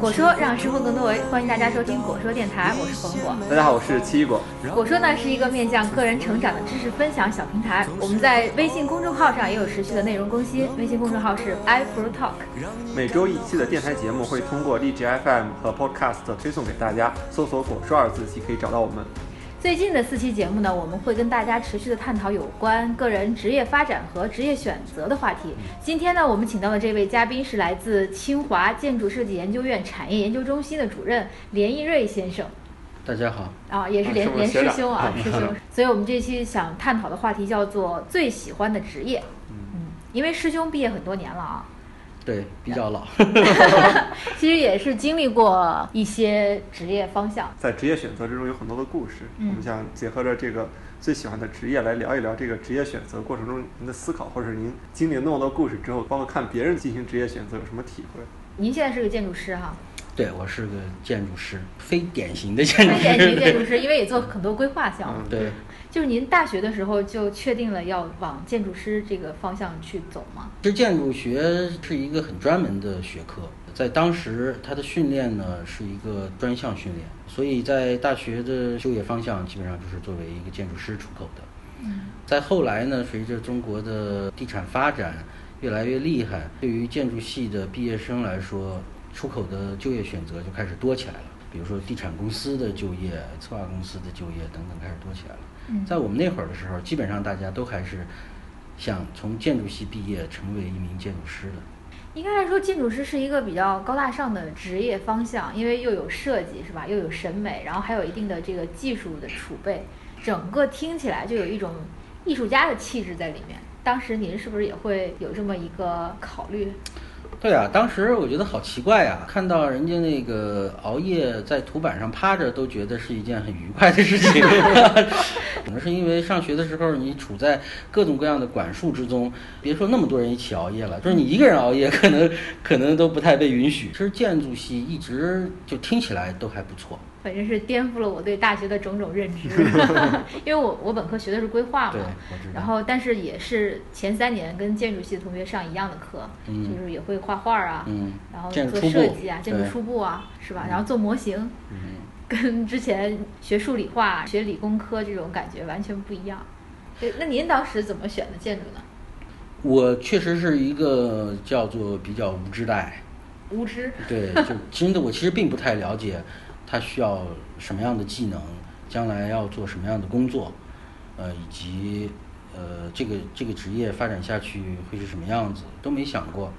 果说让生活更多维，欢迎大家收听果说电台，我是冯果。大家好，我是奇异果。果说呢是一个面向个人成长的知识分享小平台，我们在微信公众号上也有持续的内容更新，微信公众号是 iFruiTalk。每周一期的电台节目会通过荔枝 FM 和 Podcast 推送给大家，搜索“果说”二字即可以找到我们。最近的四期节目呢，我们会跟大家持续的探讨有关个人职业发展和职业选择的话题。今天呢，我们请到的这位嘉宾是来自清华建筑设计研究院产业研究中心的主任连义瑞先生。大家好。啊，也是连连师兄啊，师兄。所以我们这期想探讨的话题叫做最喜欢的职业。嗯，因为师兄毕业很多年了啊。对，比较老。其实也是经历过一些职业方向，在职业选择之中有很多的故事。我们想结合着这个最喜欢的职业来聊一聊这个职业选择过程中您的思考，或者是您经历那么多故事之后，包括看别人进行职业选择有什么体会？您现在是个建筑师哈？对，我是个建筑师，非典型的建筑师。非典型建筑师，因为也做很多规划项目。对。就是您大学的时候就确定了要往建筑师这个方向去走吗？其实建筑学是一个很专门的学科，在当时它的训练呢是一个专项训练，所以在大学的就业方向基本上就是作为一个建筑师出口的。嗯，在后来呢，随着中国的地产发展越来越厉害，对于建筑系的毕业生来说，出口的就业选择就开始多起来了。比如说地产公司的就业、策划公司的就业等等开始多起来了。在我们那会儿的时候，基本上大家都还是想从建筑系毕业成为一名建筑师的。应该来说，建筑师是一个比较高大上的职业方向，因为又有设计是吧，又有审美，然后还有一定的这个技术的储备，整个听起来就有一种艺术家的气质在里面。当时您是不是也会有这么一个考虑？对啊，当时我觉得好奇怪啊，看到人家那个熬夜在图板上趴着，都觉得是一件很愉快的事情。可能是因为上学的时候你处在各种各样的管束之中，别说那么多人一起熬夜了，就是你一个人熬夜，可能可能都不太被允许。其实建筑系一直就听起来都还不错。反正是颠覆了我对大学的种种认知，因为我我本科学的是规划嘛，然后但是也是前三年跟建筑系的同学上一样的课，就是也会画画啊，然后做设计啊，建筑初步啊，是吧？然后做模型，跟之前学数理化、学理工科这种感觉完全不一样。那您当时怎么选的建筑呢？我确实是一个叫做比较无知的，无知。对，就真的我其实并不太了解。他需要什么样的技能？将来要做什么样的工作？呃，以及呃，这个这个职业发展下去会是什么样子？都没想过，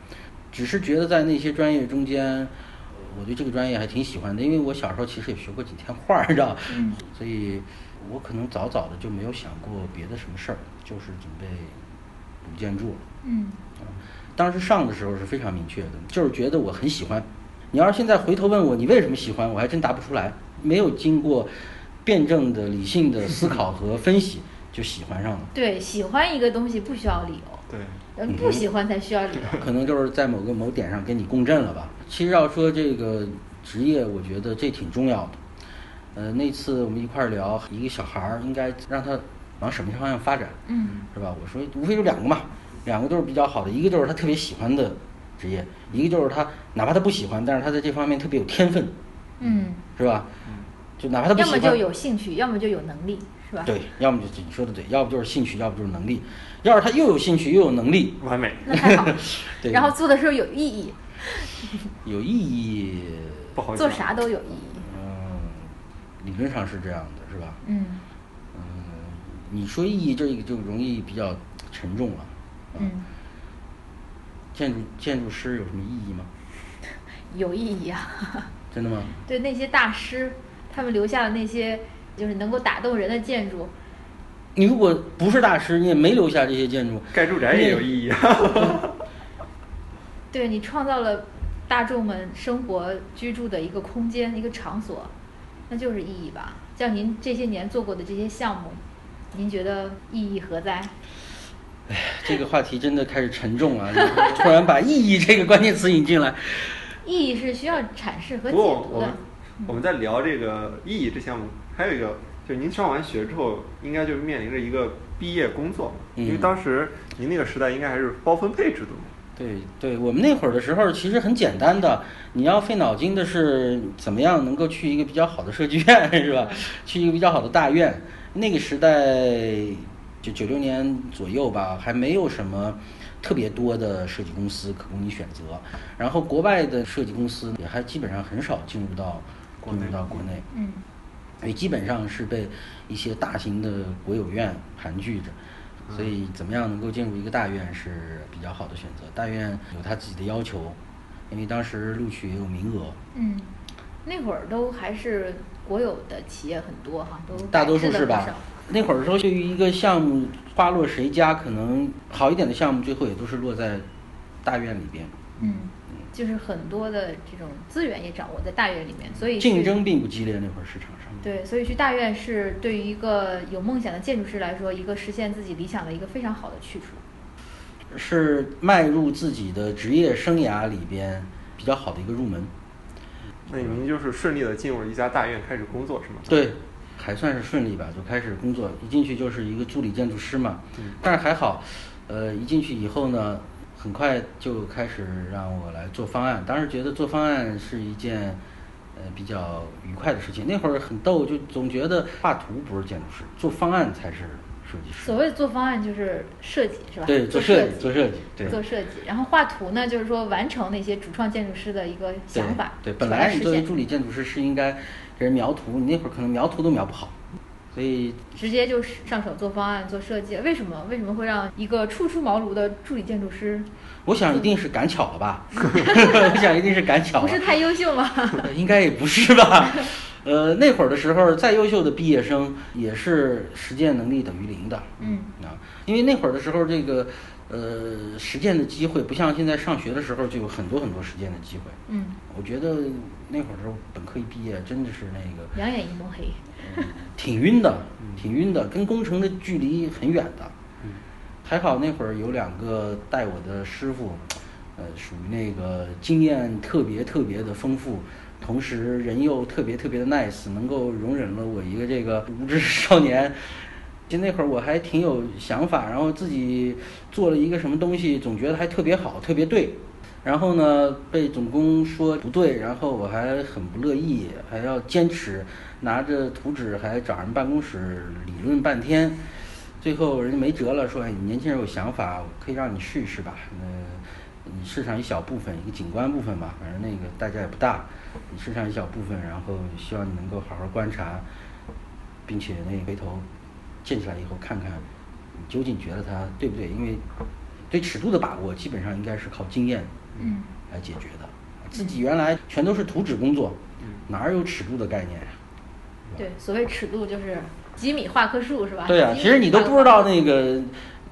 只是觉得在那些专业中间，我对这个专业还挺喜欢的。因为我小时候其实也学过几天画，知道嗯。所以我可能早早的就没有想过别的什么事儿，就是准备读建筑了。嗯。当时上的时候是非常明确的，就是觉得我很喜欢。你要是现在回头问我你为什么喜欢，我还真答不出来。没有经过辩证的、理性的思考和分析就喜欢上了。对，喜欢一个东西不需要理由。对，不喜欢才需要理由。可能就是在某个某点上跟你共振了吧。其实要说这个职业，我觉得这挺重要的。呃，那次我们一块儿聊，一个小孩儿应该让他往什么方向发展？嗯，是吧？我说无非就两个嘛，两个都是比较好的，一个就是他特别喜欢的。职业，一个就是他，哪怕他不喜欢，但是他在这方面特别有天分，嗯，是吧？就哪怕他不喜欢，要么就有兴趣，要么就有能力，是吧？对，要么就你说的对，要不就是兴趣，要不就是能力。要是他又有兴趣又有能力，完美，那太好。对，然后做的时候有意义，有意义，不好做啥都有意义。嗯，理论上是这样的，是吧？嗯嗯，你说意义这个就容易比较沉重了，嗯。建筑建筑师有什么意义吗？有意义啊！真的吗？对那些大师，他们留下的那些就是能够打动人的建筑。你如果不是大师，你也没留下这些建筑。盖住宅也有意义啊！对你创造了大众们生活居住的一个空间、一个场所，那就是意义吧？像您这些年做过的这些项目，您觉得意义何在？哎，这个话题真的开始沉重了。突然把“意义”这个关键词引进来，意义是需要阐释和解读的。我们我们在聊这个意义之前，我们，还有一个，就是您上完学之后，应该就面临着一个毕业工作，因为当时您那个时代应该还是包分配制度。对对，我们那会儿的时候其实很简单的，你要费脑筋的是怎么样能够去一个比较好的设计院，是吧？去一个比较好的大院。那个时代就九六年左右吧，还没有什么特别多的设计公司可供你选择。然后国外的设计公司也还基本上很少进入到进入到国内，嗯，因为基本上是被一些大型的国有院盘踞着。所以，怎么样能够进入一个大院是比较好的选择？大院有他自己的要求，因为当时录取也有名额。嗯，那会儿都还是国有的企业很多哈，都大多数是吧？那会儿的时候，对于一个项目花落谁家，可能好一点的项目，最后也都是落在大院里边。嗯。就是很多的这种资源也掌握在大院里面，所以竞争并不激烈。那会儿市场上对，所以去大院是对于一个有梦想的建筑师来说，一个实现自己理想的一个非常好的去处。是迈入自己的职业生涯里边比较好的一个入门。那您就是顺利的进入了一家大院开始工作是吗？对，还算是顺利吧，就开始工作。一进去就是一个助理建筑师嘛，但是还好，呃，一进去以后呢。很快就开始让我来做方案，当时觉得做方案是一件，呃比较愉快的事情。那会儿很逗，就总觉得画图不是建筑师，做方案才是设计师。所谓做方案就是设计，是吧？对，做设计，做设计，对。做设计，然后画图呢，就是说完成那些主创建筑师的一个想法。对，本来你作为助理建筑师是应该给人描图，你那会儿可能描图都描不好。所以直接就上手做方案、做设计，为什么？为什么会让一个初出茅庐的助理建筑师？我想一定是赶巧了吧？我想一定是赶巧。不是太优秀吗？应该也不是吧。呃，那会儿的时候，再优秀的毕业生也是实践能力等于零的。嗯啊，因为那会儿的时候，这个呃实践的机会不像现在上学的时候就有很多很多实践的机会。嗯，我觉得那会儿时候本科一毕业，真的是那个两眼一抹黑。挺晕的，挺晕的，跟工程的距离很远的。嗯还好那会儿有两个带我的师傅，呃，属于那个经验特别特别的丰富，同时人又特别特别的 nice，能够容忍了我一个这个无知少年。就那会儿我还挺有想法，然后自己做了一个什么东西，总觉得还特别好，特别对。然后呢，被总工说不对，然后我还很不乐意，还要坚持。拿着图纸还找人办公室理论半天，最后人家没辙了，说：“哎你年轻人有想法，我可以让你试一试吧。那你试上一小部分，一个景观部分吧，反正那个代价也不大。你试上一小部分，然后希望你能够好好观察，并且那回头建起来以后看看，你究竟觉得它对不对？因为对尺度的把握，基本上应该是靠经验来解决的。自己原来全都是图纸工作，哪有尺度的概念呀？”对，所谓尺度就是几米画棵树，是吧？对啊，其实你都不知道那个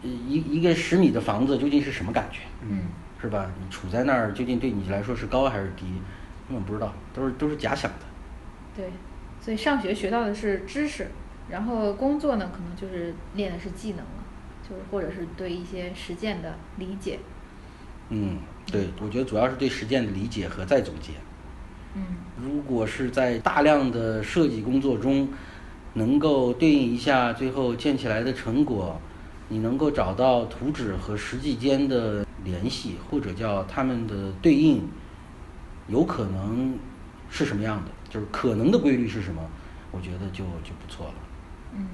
一一个十米的房子究竟是什么感觉，嗯，是吧？你处在那儿究竟对你来说是高还是低，根本不知道，都是都是假想的。对，所以上学学到的是知识，然后工作呢，可能就是练的是技能了，就是或者是对一些实践的理解。嗯，对，我觉得主要是对实践的理解和再总结。嗯，如果是在大量的设计工作中，能够对应一下最后建起来的成果，你能够找到图纸和实际间的联系，或者叫它们的对应，有可能是什么样的？就是可能的规律是什么？我觉得就就不错了。嗯，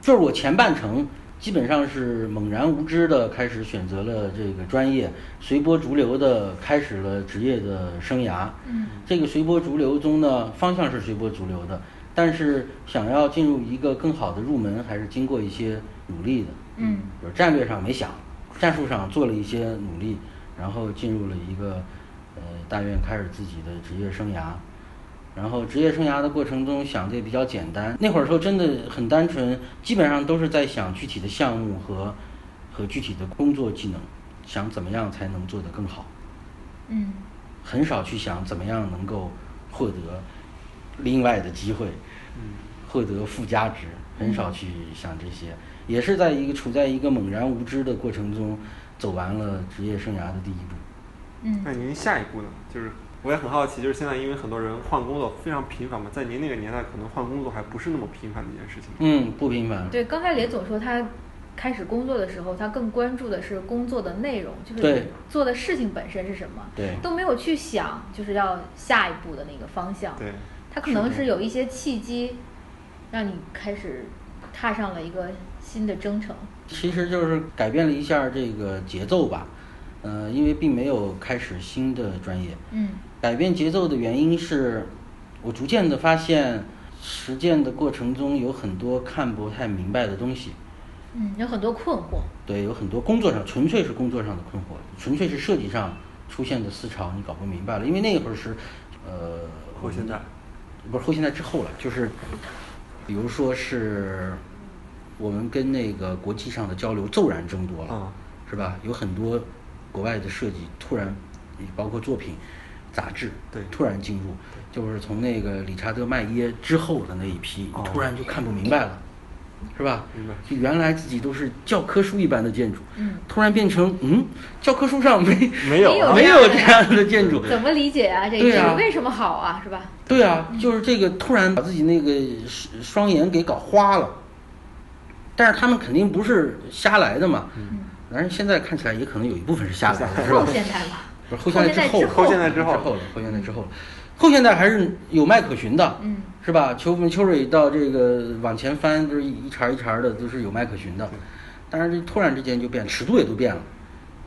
就是我前半程。基本上是猛然无知的开始选择了这个专业，随波逐流的开始了职业的生涯。嗯，这个随波逐流中呢，方向是随波逐流的，但是想要进入一个更好的入门，还是经过一些努力的。嗯，就战略上没想，战术上做了一些努力，然后进入了一个呃大院，开始自己的职业生涯。然后职业生涯的过程中想的也比较简单，那会儿时候真的很单纯，基本上都是在想具体的项目和和具体的工作技能，想怎么样才能做得更好。嗯，很少去想怎么样能够获得另外的机会，嗯获得附加值，很少去想这些，也是在一个处在一个猛然无知的过程中，走完了职业生涯的第一步。嗯，那您下一步呢？就是。我也很好奇，就是现在因为很多人换工作非常频繁嘛，在您那个年代，可能换工作还不是那么频繁的一件事情。嗯，不频繁。对，刚才连总说他开始工作的时候，他更关注的是工作的内容，就是做的事情本身是什么，对，都没有去想就是要下一步的那个方向。对，他可能是有一些契机，让你开始踏上了一个新的征程。其实就是改变了一下这个节奏吧，呃，因为并没有开始新的专业。嗯。改变节奏的原因是，我逐渐的发现，实践的过程中有很多看不太明白的东西。嗯，有很多困惑。对，有很多工作上纯粹是工作上的困惑，纯粹是设计上出现的思潮，你搞不明白了。因为那会儿是，呃，后现代，不是后现代之后了，就是，比如说是，我们跟那个国际上的交流骤然增多了，是吧？有很多国外的设计突然，包括作品、杂志，对，突然进入，就是从那个理查德麦耶之后的那一批，突然就看不明白了。是吧？就原来自己都是教科书一般的建筑，嗯，突然变成嗯，教科书上没 没有没有这样的建筑，怎么理解啊？这个为什么好啊？是吧？对啊，就是这个突然把自己那个双眼给搞花了，但是他们肯定不是瞎来的嘛，嗯，但是现在看起来也可能有一部分是瞎来的，是吧？后现代了，不是后现代之后，后现代之后了，后现代之后了。后现代还是有脉可循的，嗯，是吧？秋秋水到这个往前翻，就是一茬一茬的，都是有脉可循的。但是这突然之间就变，尺度也都变了，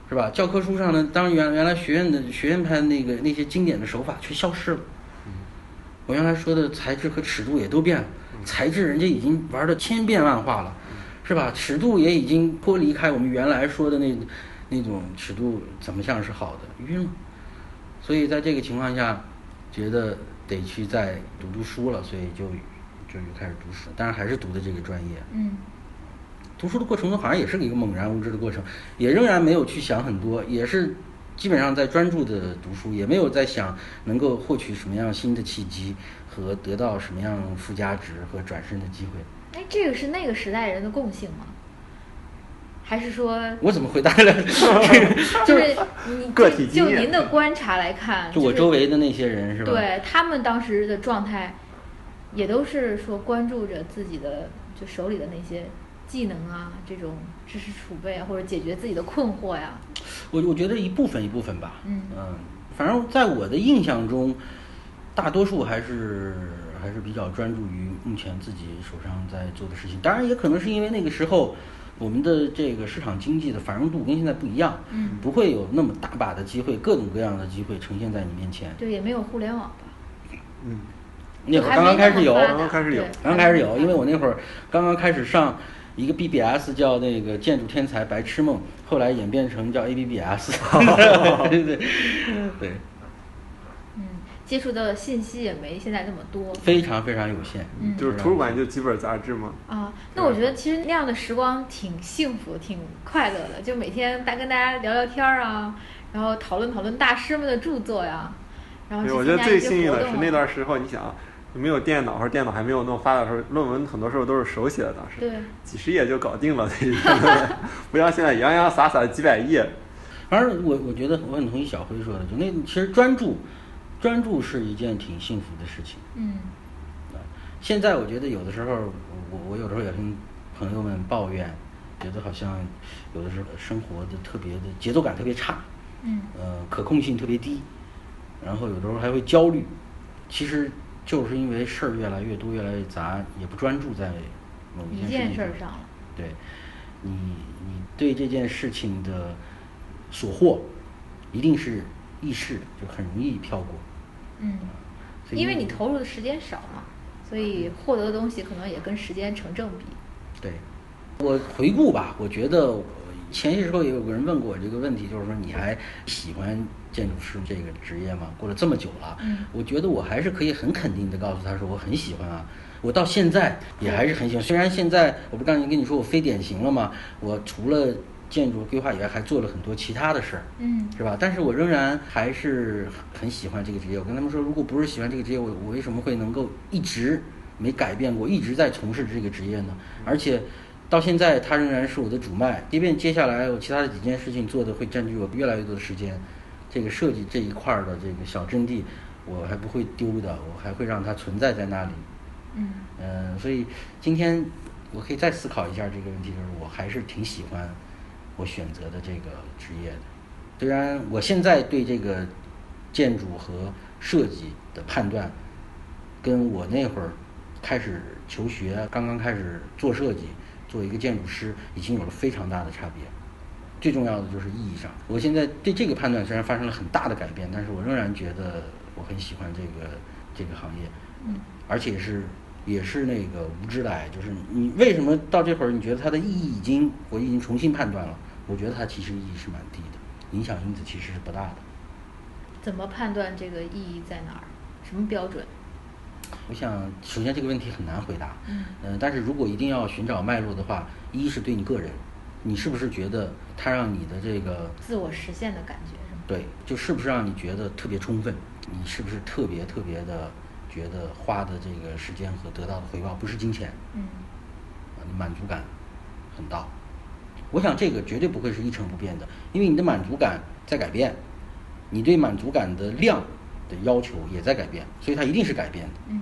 是吧？教科书上呢，当原原来学院的学院派那个那些经典的手法却消失了。我原来说的材质和尺度也都变了，材质人家已经玩的千变万化了，是吧？尺度也已经脱离开我们原来说的那那种尺度，怎么像是好的？晕了。所以在这个情况下。觉得得去再读读书了，所以就就就开始读书，当然还是读的这个专业。嗯，读书的过程中好像也是一个猛然无知的过程，也仍然没有去想很多，也是基本上在专注的读书，也没有在想能够获取什么样新的契机和得到什么样附加值和转身的机会。哎，这个是那个时代人的共性吗？还是说，我怎么回答了？就是你个体就您的观察来看，就我周围的那些人是吧？对他们当时的状态，也都是说关注着自己的就手里的那些技能啊，这种知识储备啊，或者解决自己的困惑呀。我我觉得一部分一部分吧。嗯嗯，反正在我的印象中，大多数还是还是比较专注于目前自己手上在做的事情。当然，也可能是因为那个时候。我们的这个市场经济的繁荣度跟现在不一样，嗯，不会有那么大把的机会，各种各样的机会呈现在你面前。对，也没有互联网吧。嗯，那会儿刚刚开始有，刚刚开始有，刚刚开始有，因为我那会儿刚刚开始上一个 BBS 叫那个建筑天才白痴梦，后来演变成叫 ABBS。对对对。接触的信息也没现在那么多，非常非常有限。嗯，就是图书馆就几本杂志吗？啊，那我觉得其实那样的时光挺幸福、挺快乐的，就每天大跟大家聊聊天儿啊，然后讨论讨论大师们的著作呀，然后我觉得最幸运的是那段时候，你想没有电脑或者电脑还没有那么发达的时候，论文很多时候都是手写的，当时对几十页就搞定了，不像现在洋洋洒洒几百页。反正我我觉得我很同意小辉说的，就那其实专注。专注是一件挺幸福的事情。嗯。啊，现在我觉得有的时候，我我有时候也听朋友们抱怨，觉得好像有的时候生活的特别的节奏感特别差。嗯。呃，可控性特别低，然后有的时候还会焦虑。其实就是因为事儿越来越多、越来越杂，也不专注在某一件事上了。对，你你对这件事情的所获，一定是易逝的，就很容易飘过。嗯，因为你投入的时间少嘛，所以获得的东西可能也跟时间成正比。对，我回顾吧，我觉得前些时候也有个人问过我这个问题，就是说你还喜欢建筑师这个职业吗？过了这么久了，嗯，我觉得我还是可以很肯定的告诉他说我很喜欢啊，我到现在也还是很喜欢。虽然现在我不刚才跟你说我非典型了吗？我除了建筑规划以外，还做了很多其他的事儿，嗯，是吧？但是我仍然还是很喜欢这个职业。我跟他们说，如果不是喜欢这个职业，我我为什么会能够一直没改变过，一直在从事这个职业呢？而且到现在，它仍然是我的主脉。即便接下来我其他的几件事情做的会占据我越来越多的时间，这个设计这一块儿的这个小阵地，我还不会丢的，我还会让它存在在那里。嗯，呃，所以今天。我可以再思考一下这个问题，就是我还是挺喜欢我选择的这个职业的。虽然我现在对这个建筑和设计的判断，跟我那会儿开始求学、刚刚开始做设计、做一个建筑师，已经有了非常大的差别。最重要的就是意义上，我现在对这个判断虽然发生了很大的改变，但是我仍然觉得我很喜欢这个这个行业，嗯，而且是也是那个无知的爱，就是你为什么到这会儿你觉得它的意义已经我已经重新判断了？我觉得它其实意义是蛮低的，影响因子其实是不大的。怎么判断这个意义在哪儿？什么标准？我想首先这个问题很难回答，嗯，呃，但是如果一定要寻找脉络的话，一是对你个人。你是不是觉得它让你的这个自我实现的感觉是吗？对，就是不是让你觉得特别充分？你是不是特别特别的觉得花的这个时间和得到的回报不是金钱？嗯，啊，你满足感很大。我想这个绝对不会是一成不变的，因为你的满足感在改变，你对满足感的量的要求也在改变，所以它一定是改变的。嗯，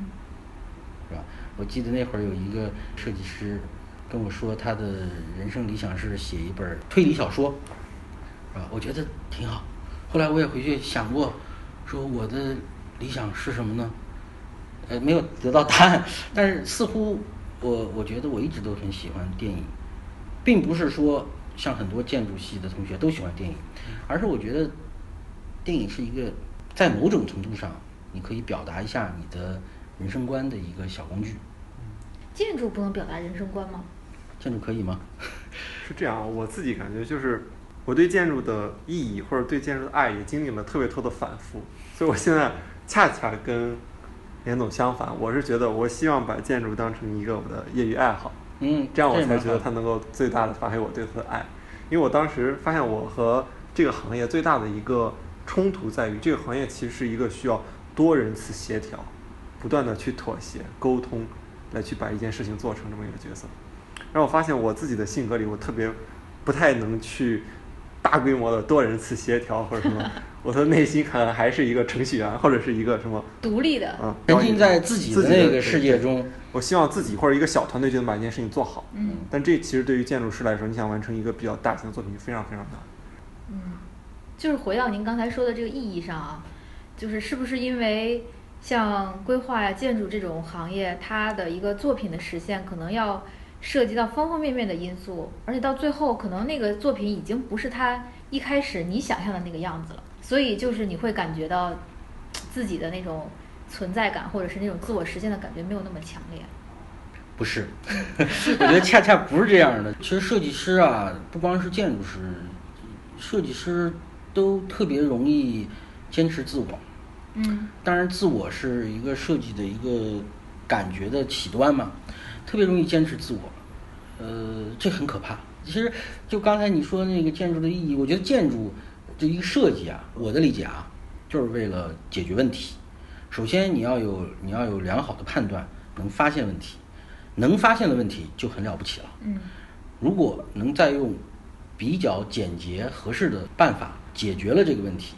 是吧？我记得那会儿有一个设计师。跟我说他的人生理想是写一本推理小说，是吧？我觉得挺好。后来我也回去想过，说我的理想是什么呢？呃，没有得到答案。但是似乎我我觉得我一直都很喜欢电影，并不是说像很多建筑系的同学都喜欢电影，而是我觉得电影是一个在某种程度上你可以表达一下你的人生观的一个小工具。建筑不能表达人生观吗？建筑可以吗？是这样，我自己感觉就是我对建筑的意义或者对建筑的爱也经历了特别多的反复，所以我现在恰恰跟连总相反，我是觉得我希望把建筑当成一个我的业余爱好，嗯，这样我才觉得他能够最大的发挥我对他的爱，因为我当时发现我和这个行业最大的一个冲突在于，这个行业其实是一个需要多人次协调，不断的去妥协沟通，来去把一件事情做成这么一个角色。然后我发现我自己的性格里，我特别不太能去大规模的多人次协调或者什么。我的内心可能还是一个程序员或者是一个什么独立的，嗯，沉浸在自己的那个世界中。我希望自己或者一个小团队就能把一件事情做好。嗯，但这其实对于建筑师来说，你想完成一个比较大型的作品，非常非常难。嗯，就是回到您刚才说的这个意义上啊，就是是不是因为像规划呀、建筑这种行业，它的一个作品的实现可能要。涉及到方方面面的因素，而且到最后，可能那个作品已经不是他一开始你想象的那个样子了。所以，就是你会感觉到自己的那种存在感，或者是那种自我实现的感觉没有那么强烈。不是，我觉得恰恰不是这样的。其实设计师啊，不光是建筑师，设计师都特别容易坚持自我。嗯。当然，自我是一个设计的一个感觉的起端嘛，特别容易坚持自我。呃，这很可怕。其实，就刚才你说那个建筑的意义，我觉得建筑这一个设计啊，我的理解啊，就是为了解决问题。首先，你要有你要有良好的判断，能发现问题，能发现的问题就很了不起了。嗯。如果能再用比较简洁合适的办法解决了这个问题，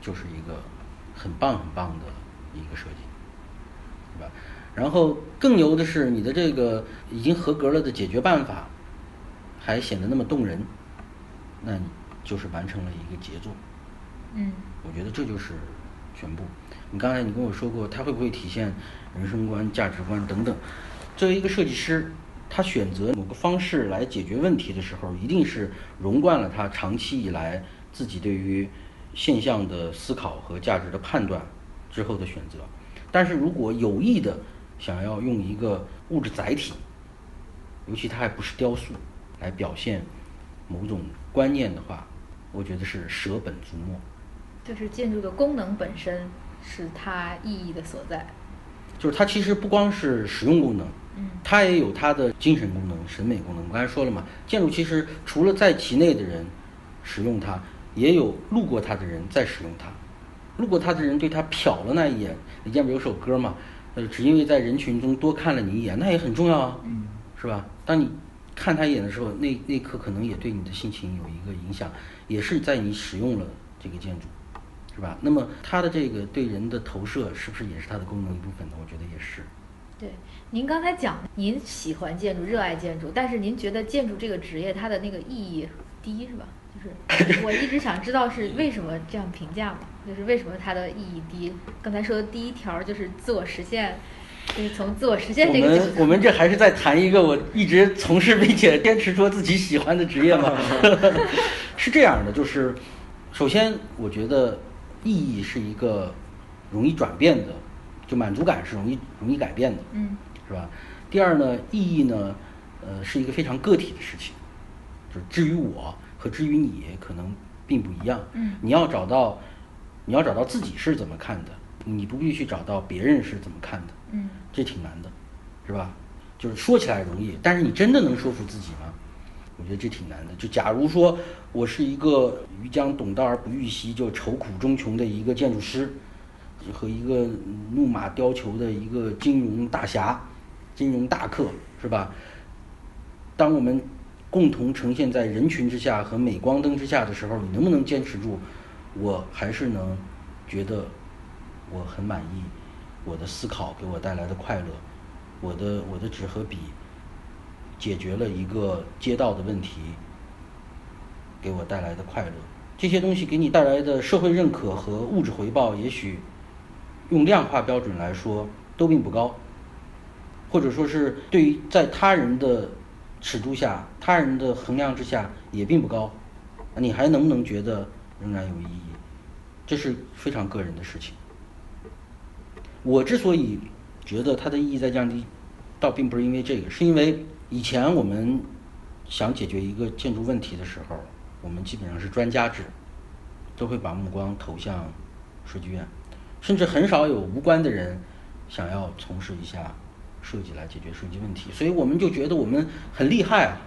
就是一个很棒很棒的一个设计，对吧？然后更牛的是，你的这个已经合格了的解决办法，还显得那么动人，那就是完成了一个杰作。嗯，我觉得这就是全部。你刚才你跟我说过，他会不会体现人生观、价值观等等？作为一个设计师，他选择某个方式来解决问题的时候，一定是融贯了他长期以来自己对于现象的思考和价值的判断之后的选择。但是如果有意的，想要用一个物质载体，尤其它还不是雕塑，来表现某种观念的话，我觉得是舍本逐末。就是建筑的功能本身是它意义的所在。就是它其实不光是使用功能，嗯，它也有它的精神功能、审美功能。我刚才说了嘛，建筑其实除了在其内的人使用它，也有路过它的人在使用它。路过它的人对它瞟了那一眼，你见不有首歌嘛？呃，只因为在人群中多看了你一眼，那也很重要啊，是吧？当你看他一眼的时候，那那刻可能也对你的心情有一个影响，也是在你使用了这个建筑，是吧？那么它的这个对人的投射，是不是也是它的功能一部分呢？我觉得也是。对，您刚才讲您喜欢建筑，热爱建筑，但是您觉得建筑这个职业它的那个意义低是吧？就是 我一直想知道是为什么这样评价嘛？就是为什么它的意义低？刚才说的第一条就是自我实现，就是从自我实现这个我们我们这还是在谈一个我一直从事并且坚持说自己喜欢的职业吗？是这样的，就是首先我觉得意义是一个容易转变的，就满足感是容易容易改变的，嗯，是吧？第二呢，意义呢，呃，是一个非常个体的事情，就是至于我。和至于你可能并不一样，嗯，你要找到，你要找到自己是怎么看的，你不必去找到别人是怎么看的，嗯，这挺难的，是吧？就是说起来容易，但是你真的能说服自己吗？我觉得这挺难的。就假如说我是一个欲将懂道而不欲习，就愁苦中穷的一个建筑师，和一个怒马雕裘的一个金融大侠、金融大客，是吧？当我们共同呈现在人群之下和镁光灯之下的时候，你能不能坚持住？我还是能觉得我很满意，我的思考给我带来的快乐，我的我的纸和笔解决了一个街道的问题，给我带来的快乐，这些东西给你带来的社会认可和物质回报，也许用量化标准来说都并不高，或者说是对于在他人的。尺度下，他人的衡量之下也并不高，你还能不能觉得仍然有意义？这是非常个人的事情。我之所以觉得它的意义在降低，倒并不是因为这个，是因为以前我们想解决一个建筑问题的时候，我们基本上是专家制，都会把目光投向设计院，甚至很少有无关的人想要从事一下。设计来解决设计问题，所以我们就觉得我们很厉害啊，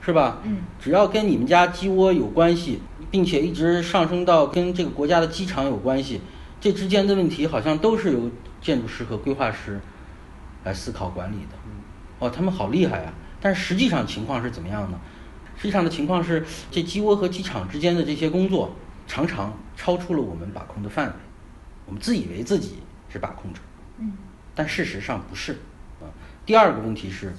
是吧？嗯，只要跟你们家鸡窝有关系，并且一直上升到跟这个国家的机场有关系，这之间的问题好像都是由建筑师和规划师来思考管理的。哦，他们好厉害啊！但实际上情况是怎么样呢？实际上的情况是，这鸡窝和机场之间的这些工作常常超出了我们把控的范围，我们自以为自己是把控者，嗯，但事实上不是。啊第二个问题是，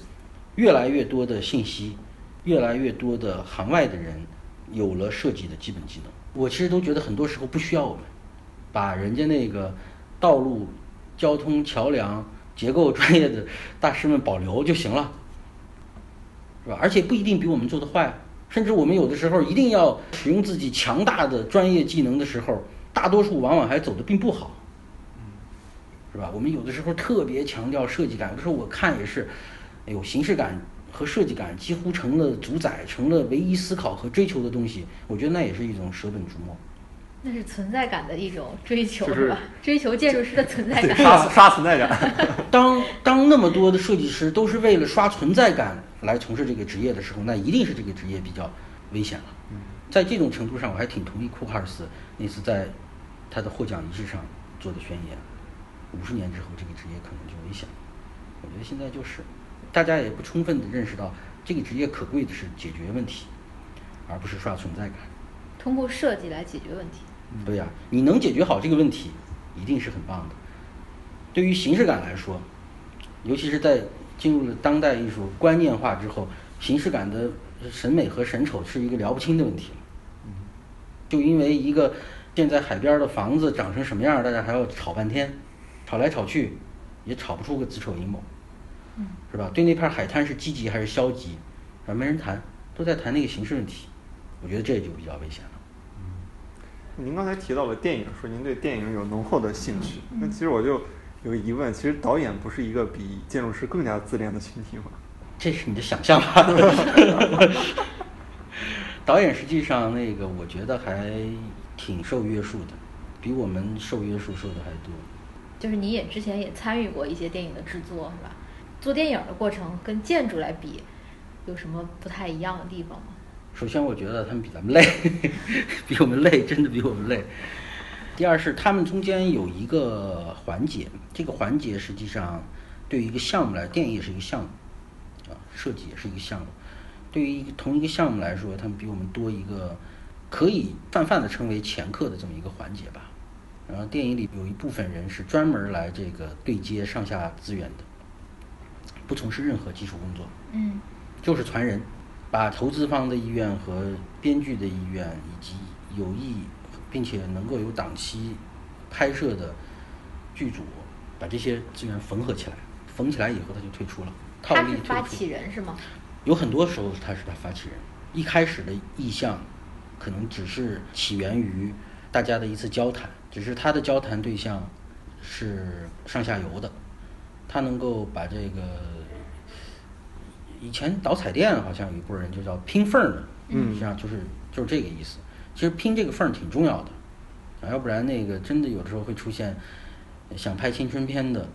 越来越多的信息，越来越多的行外的人有了设计的基本技能。我其实都觉得很多时候不需要我们，把人家那个道路、交通、桥梁、结构专业的大师们保留就行了，是吧？而且不一定比我们做的坏，甚至我们有的时候一定要使用自己强大的专业技能的时候，大多数往往还走的并不好。是吧？我们有的时候特别强调设计感，有的时候我看也是，哎呦，形式感和设计感几乎成了主宰，成了唯一思考和追求的东西。我觉得那也是一种舍本逐末。那是存在感的一种追求，是吧？追求建筑师的存在感，刷刷存在感。当当那么多的设计师都是为了刷存在感来从事这个职业的时候，那一定是这个职业比较危险了。在这种程度上，我还挺同意库哈尔斯那次在他的获奖仪式上做的宣言。五十年之后，这个职业可能就危险了。我觉得现在就是，大家也不充分的认识到，这个职业可贵的是解决问题，而不是刷存在感。通过设计来解决问题。对呀，你能解决好这个问题，一定是很棒的。对于形式感来说，尤其是在进入了当代艺术观念化之后，形式感的审美和审丑是一个聊不清的问题。就因为一个建在海边的房子长成什么样，大家还要吵半天。吵来吵去，也吵不出个子丑寅卯，是吧？对那片海滩是积极还是消极，啊，没人谈，都在谈那个形式问题。我觉得这就比较危险了。您刚才提到了电影，说您对电影有浓厚的兴趣。那其实我就有疑问，其实导演不是一个比建筑师更加自恋的群体吗？这是你的想象吧？导演实际上那个，我觉得还挺受约束的，比我们受约束受的还多。就是你也之前也参与过一些电影的制作，是吧？做电影的过程跟建筑来比，有什么不太一样的地方吗？首先，我觉得他们比咱们累，比我们累，真的比我们累。第二是他们中间有一个环节，这个环节实际上对于一个项目来，电影也是一个项目，啊，设计也是一个项目。对于一个同一个项目来说，他们比我们多一个可以泛泛的称为前客的这么一个环节吧。然后电影里有一部分人是专门来这个对接上下资源的，不从事任何技术工作，嗯，就是传人，把投资方的意愿和编剧的意愿以及有意并且能够有档期拍摄的剧组，把这些资源缝合起来，缝起来以后他就退出了。他是发起人是吗？有很多时候他是他发起人，一开始的意向可能只是起源于大家的一次交谈，只是他的交谈对象是上下游的，他能够把这个以前倒彩电好像有一波人就叫拼缝的，实际上就是就是这个意思。其实拼这个缝挺重要的，啊，要不然那个真的有的时候会出现想拍青春片的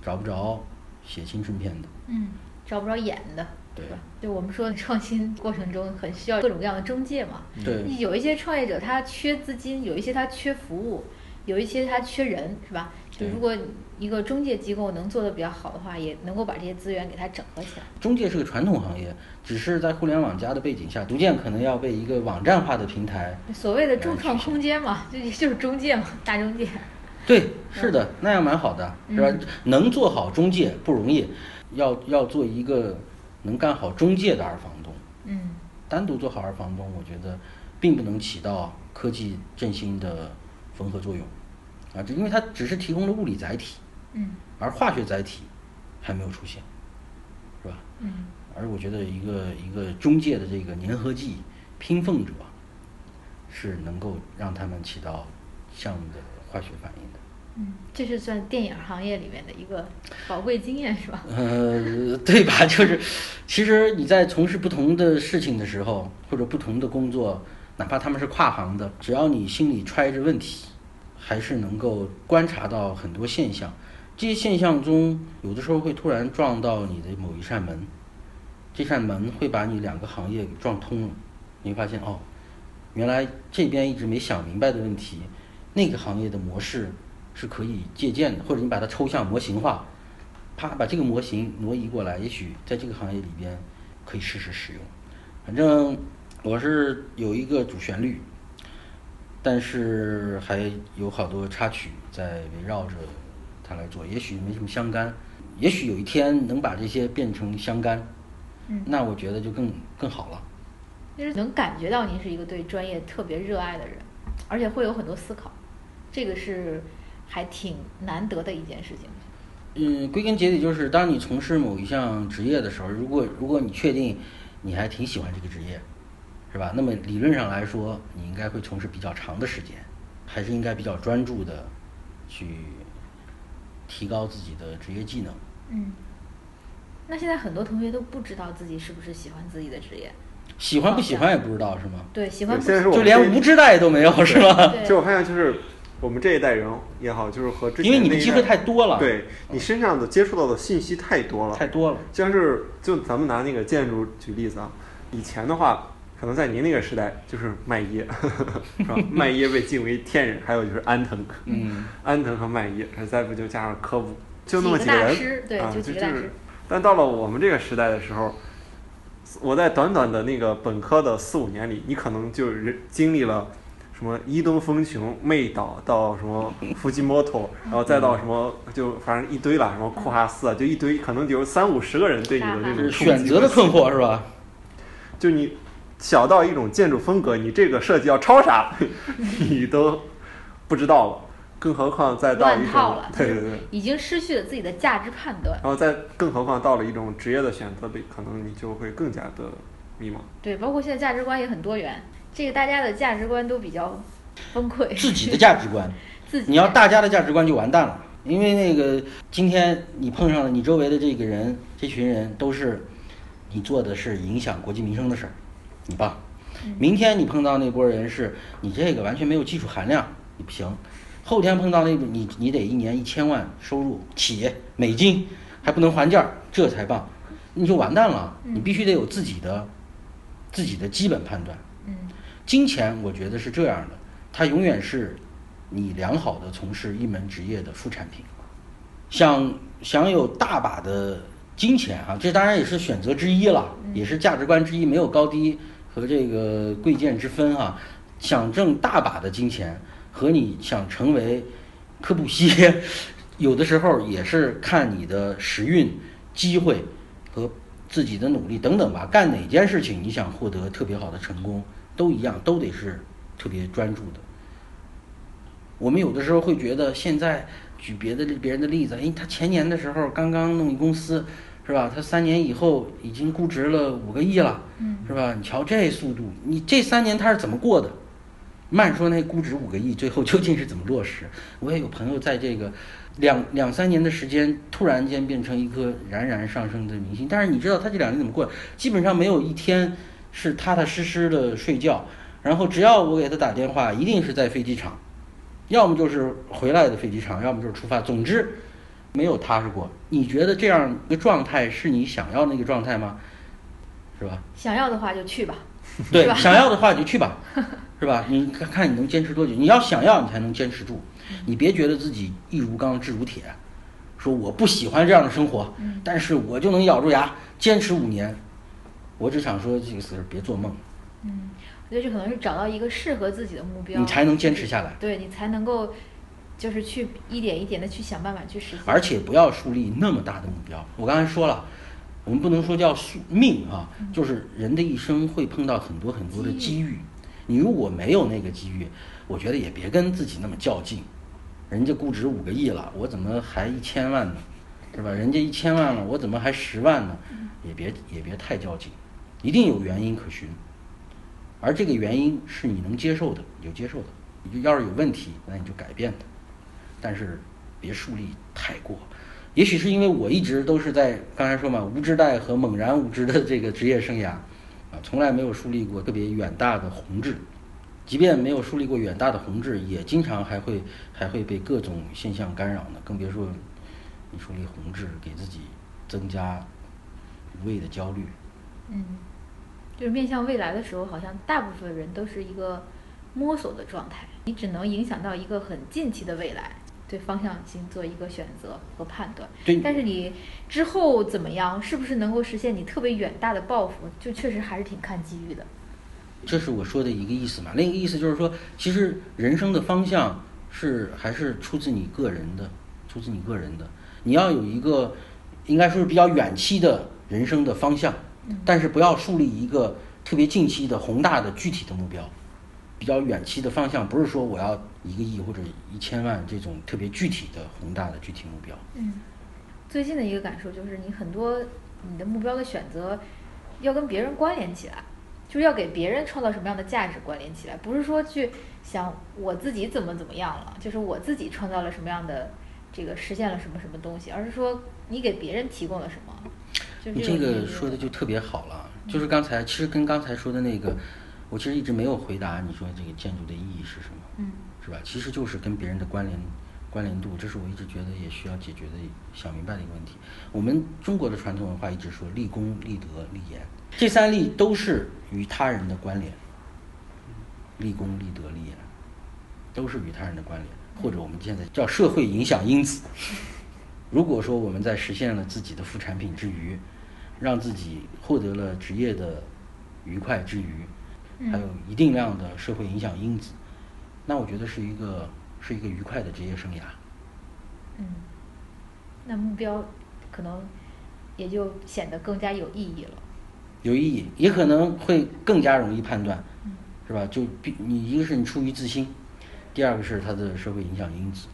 找不着写青春片的，嗯，找不着演的。对吧？就我们说创新过程中很需要各种各样的中介嘛。对。有一些创业者他缺资金，有一些他缺服务，有一些他缺人，是吧？就如果一个中介机构能做的比较好的话，也能够把这些资源给它整合起来。中介是个传统行业，只是在互联网加的背景下，逐渐可能要被一个网站化的平台。所谓的众创空间嘛，就就是中介嘛，大中介。对，是的，那样蛮好的，是吧？能做好中介不容易，要要做一个。能干好中介的二房东，嗯，单独做好二房东，我觉得并不能起到科技振兴的缝合作用，啊，这因为它只是提供了物理载体，嗯，而化学载体还没有出现，是吧？嗯，而我觉得一个一个中介的这个粘合剂拼缝者，是能够让他们起到项目的化学反应的。嗯，这是算电影行业里面的一个宝贵经验，是吧？呃，对吧？就是，其实你在从事不同的事情的时候，或者不同的工作，哪怕他们是跨行的，只要你心里揣着问题，还是能够观察到很多现象。这些现象中，有的时候会突然撞到你的某一扇门，这扇门会把你两个行业给撞通了。你会发现，哦，原来这边一直没想明白的问题，那个行业的模式。是可以借鉴的，或者你把它抽象模型化，啪把这个模型挪移过来，也许在这个行业里边可以试试使用。反正我是有一个主旋律，但是还有好多插曲在围绕着它来做，也许没什么相干，也许有一天能把这些变成相干，嗯，那我觉得就更更好了。就是能感觉到您是一个对专业特别热爱的人，而且会有很多思考，这个是。还挺难得的一件事情。嗯，归根结底就是，当你从事某一项职业的时候，如果如果你确定你还挺喜欢这个职业，是吧？那么理论上来说，你应该会从事比较长的时间，还是应该比较专注的去提高自己的职业技能。嗯。那现在很多同学都不知道自己是不是喜欢自己的职业，喜欢不喜欢也不知道，是吗？对，喜欢不就连无知代都没有，是吗？就我发现就是。我们这一代人也好，就是和之前因为你的机会太多了，对你身上的接触到的信息太多了，太多了。像是就咱们拿那个建筑举例子啊，以前的话，可能在您那个时代就是麦耶，是吧？麦耶被敬为天人，还有就是安藤，嗯，安藤和麦耶，再不就加上科布，就那么几个人，对，就几个大师。但到了我们这个时代的时候，我在短短的那个本科的四五年里，你可能就经历了。什么伊东风雄、妹岛到什么伏吉摩托，然后再到什么就反正一堆了，什么库哈斯啊，就一堆，可能就有三五十个人对你的这种选择的困惑是吧？就你小到一种建筑风格，你这个设计要抄啥，你都不知道了，更何况再到一种对对对，已经失去了自己的价值判断。然后再更何况到了一种职业的选择里，可能你就会更加的迷茫。对，包括现在价值观也很多元。这个大家的价值观都比较崩溃。自己的价值观，自己你要大家的价值观就完蛋了。因为那个今天你碰上了你周围的这个人，这群人都是你做的是影响国计民生的事儿，你棒。明天你碰到那波人是你这个完全没有技术含量，你不行。后天碰到那你你得一年一千万收入企业美金还不能还价，这才棒，你就完蛋了。你必须得有自己的自己的基本判断。嗯。金钱，我觉得是这样的，它永远是你良好的从事一门职业的副产品。想想有大把的金钱啊，这当然也是选择之一了，也是价值观之一，没有高低和这个贵贱之分啊。想挣大把的金钱和你想成为科布西，有的时候也是看你的时运机会和自己的努力等等吧。干哪件事情，你想获得特别好的成功，都一样，都得是特别专注的。我们有的时候会觉得，现在举别的别人的例子，哎，他前年的时候刚刚弄一公司，是吧？他三年以后已经估值了五个亿了，是吧？你瞧这速度，你这三年他是怎么过的？慢说那估值五个亿，最后究竟是怎么落实？我也有朋友在这个两两三年的时间，突然间变成一颗冉冉上升的明星。但是你知道他这两年怎么过？基本上没有一天是踏踏实实的睡觉。然后只要我给他打电话，一定是在飞机场，要么就是回来的飞机场，要么就是出发。总之没有踏实过。你觉得这样一个状态是你想要那个状态吗？是吧？想要的话就去吧。对，想要的话就去吧。是吧？你看看你能坚持多久？你要想要，你才能坚持住。你别觉得自己易如钢志如铁，说我不喜欢这样的生活，但是我就能咬住牙坚持五年。我只想说这个词儿，别做梦。嗯，我觉得这可能是找到一个适合自己的目标，你才能坚持下来。对你才能够，就是去一点一点的去想办法去实现。而且不要树立那么大的目标。我刚才说了，我们不能说叫宿命啊，就是人的一生会碰到很多很多的机遇。你如果没有那个机遇，我觉得也别跟自己那么较劲。人家估值五个亿了，我怎么还一千万呢？是吧？人家一千万了，我怎么还十万呢？也别也别太较劲，一定有原因可循。而这个原因是你能接受的，你就接受它；你就要是有问题，那你就改变它。但是别树立太过。也许是因为我一直都是在刚才说嘛，无知代和猛然无知的这个职业生涯。啊，从来没有树立过特别远大的宏志，即便没有树立过远大的宏志，也经常还会还会被各种现象干扰呢。更别说你树立宏志，给自己增加无谓的焦虑。嗯，就是面向未来的时候，好像大部分人都是一个摸索的状态，你只能影响到一个很近期的未来。对方向性做一个选择和判断，但是你之后怎么样，是不是能够实现你特别远大的抱负，就确实还是挺看机遇的。这是我说的一个意思嘛？另一个意思就是说，其实人生的方向是还是出自你个人的，出自你个人的。你要有一个，应该说是比较远期的人生的方向，但是不要树立一个特别近期的宏大的具体的目标。比较远期的方向，不是说我要一个亿或者一千万这种特别具体的宏大的具体目标。嗯，最近的一个感受就是，你很多你的目标的选择要跟别人关联起来，就是要给别人创造什么样的价值关联起来，不是说去想我自己怎么怎么样了，就是我自己创造了什么样的这个实现了什么什么东西，而是说你给别人提供了什么。你这个说的就特别好了，就是刚才其实跟刚才说的那个。我其实一直没有回答你说这个建筑的意义是什么，嗯，是吧？其实就是跟别人的关联关联度，这是我一直觉得也需要解决的、想明白的一个问题。我们中国的传统文化一直说立功、立德、立言，这三立都是与他人的关联。立功、立德、立言，都是与他人的关联，或者我们现在叫社会影响因子。如果说我们在实现了自己的副产品之余，让自己获得了职业的愉快之余，还有一定量的社会影响因子，那我觉得是一个是一个愉快的职业生涯。嗯，那目标可能也就显得更加有意义了。有意义，也可能会更加容易判断，是吧？就必你一个是你出于自心，第二个是它的社会影响因子。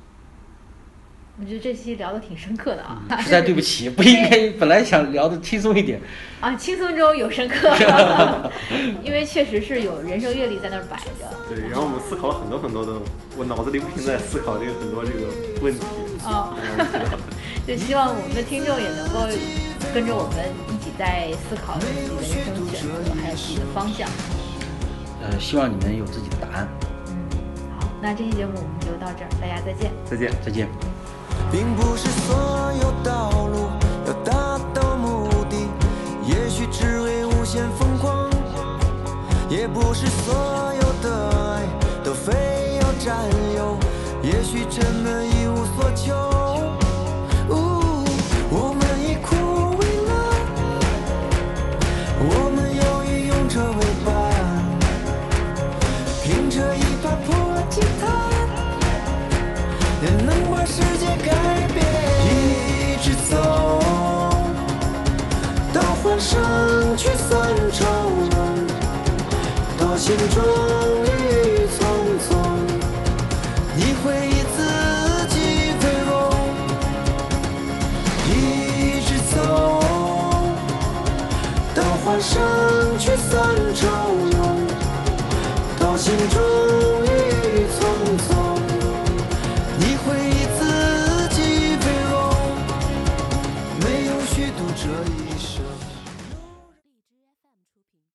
我觉得这期聊的挺深刻的啊！实在对不起，不应该，本来想聊的轻松一点。啊，轻松中有深刻，因为确实是有人生阅历在那儿摆着。对，然后我们思考了很多很多的，我脑子里不停在思考这个很多这个问题。啊，就希望我们的听众也能够跟着我们一起在思考自己的人生选择，还有自己的方向。呃，希望你们有自己的答案。嗯，好，那这期节目我们就到这儿，大家再见。再见，再见。并不是所有心中郁郁葱葱，你会以自己为荣，一直走到华山聚散愁容，到心中。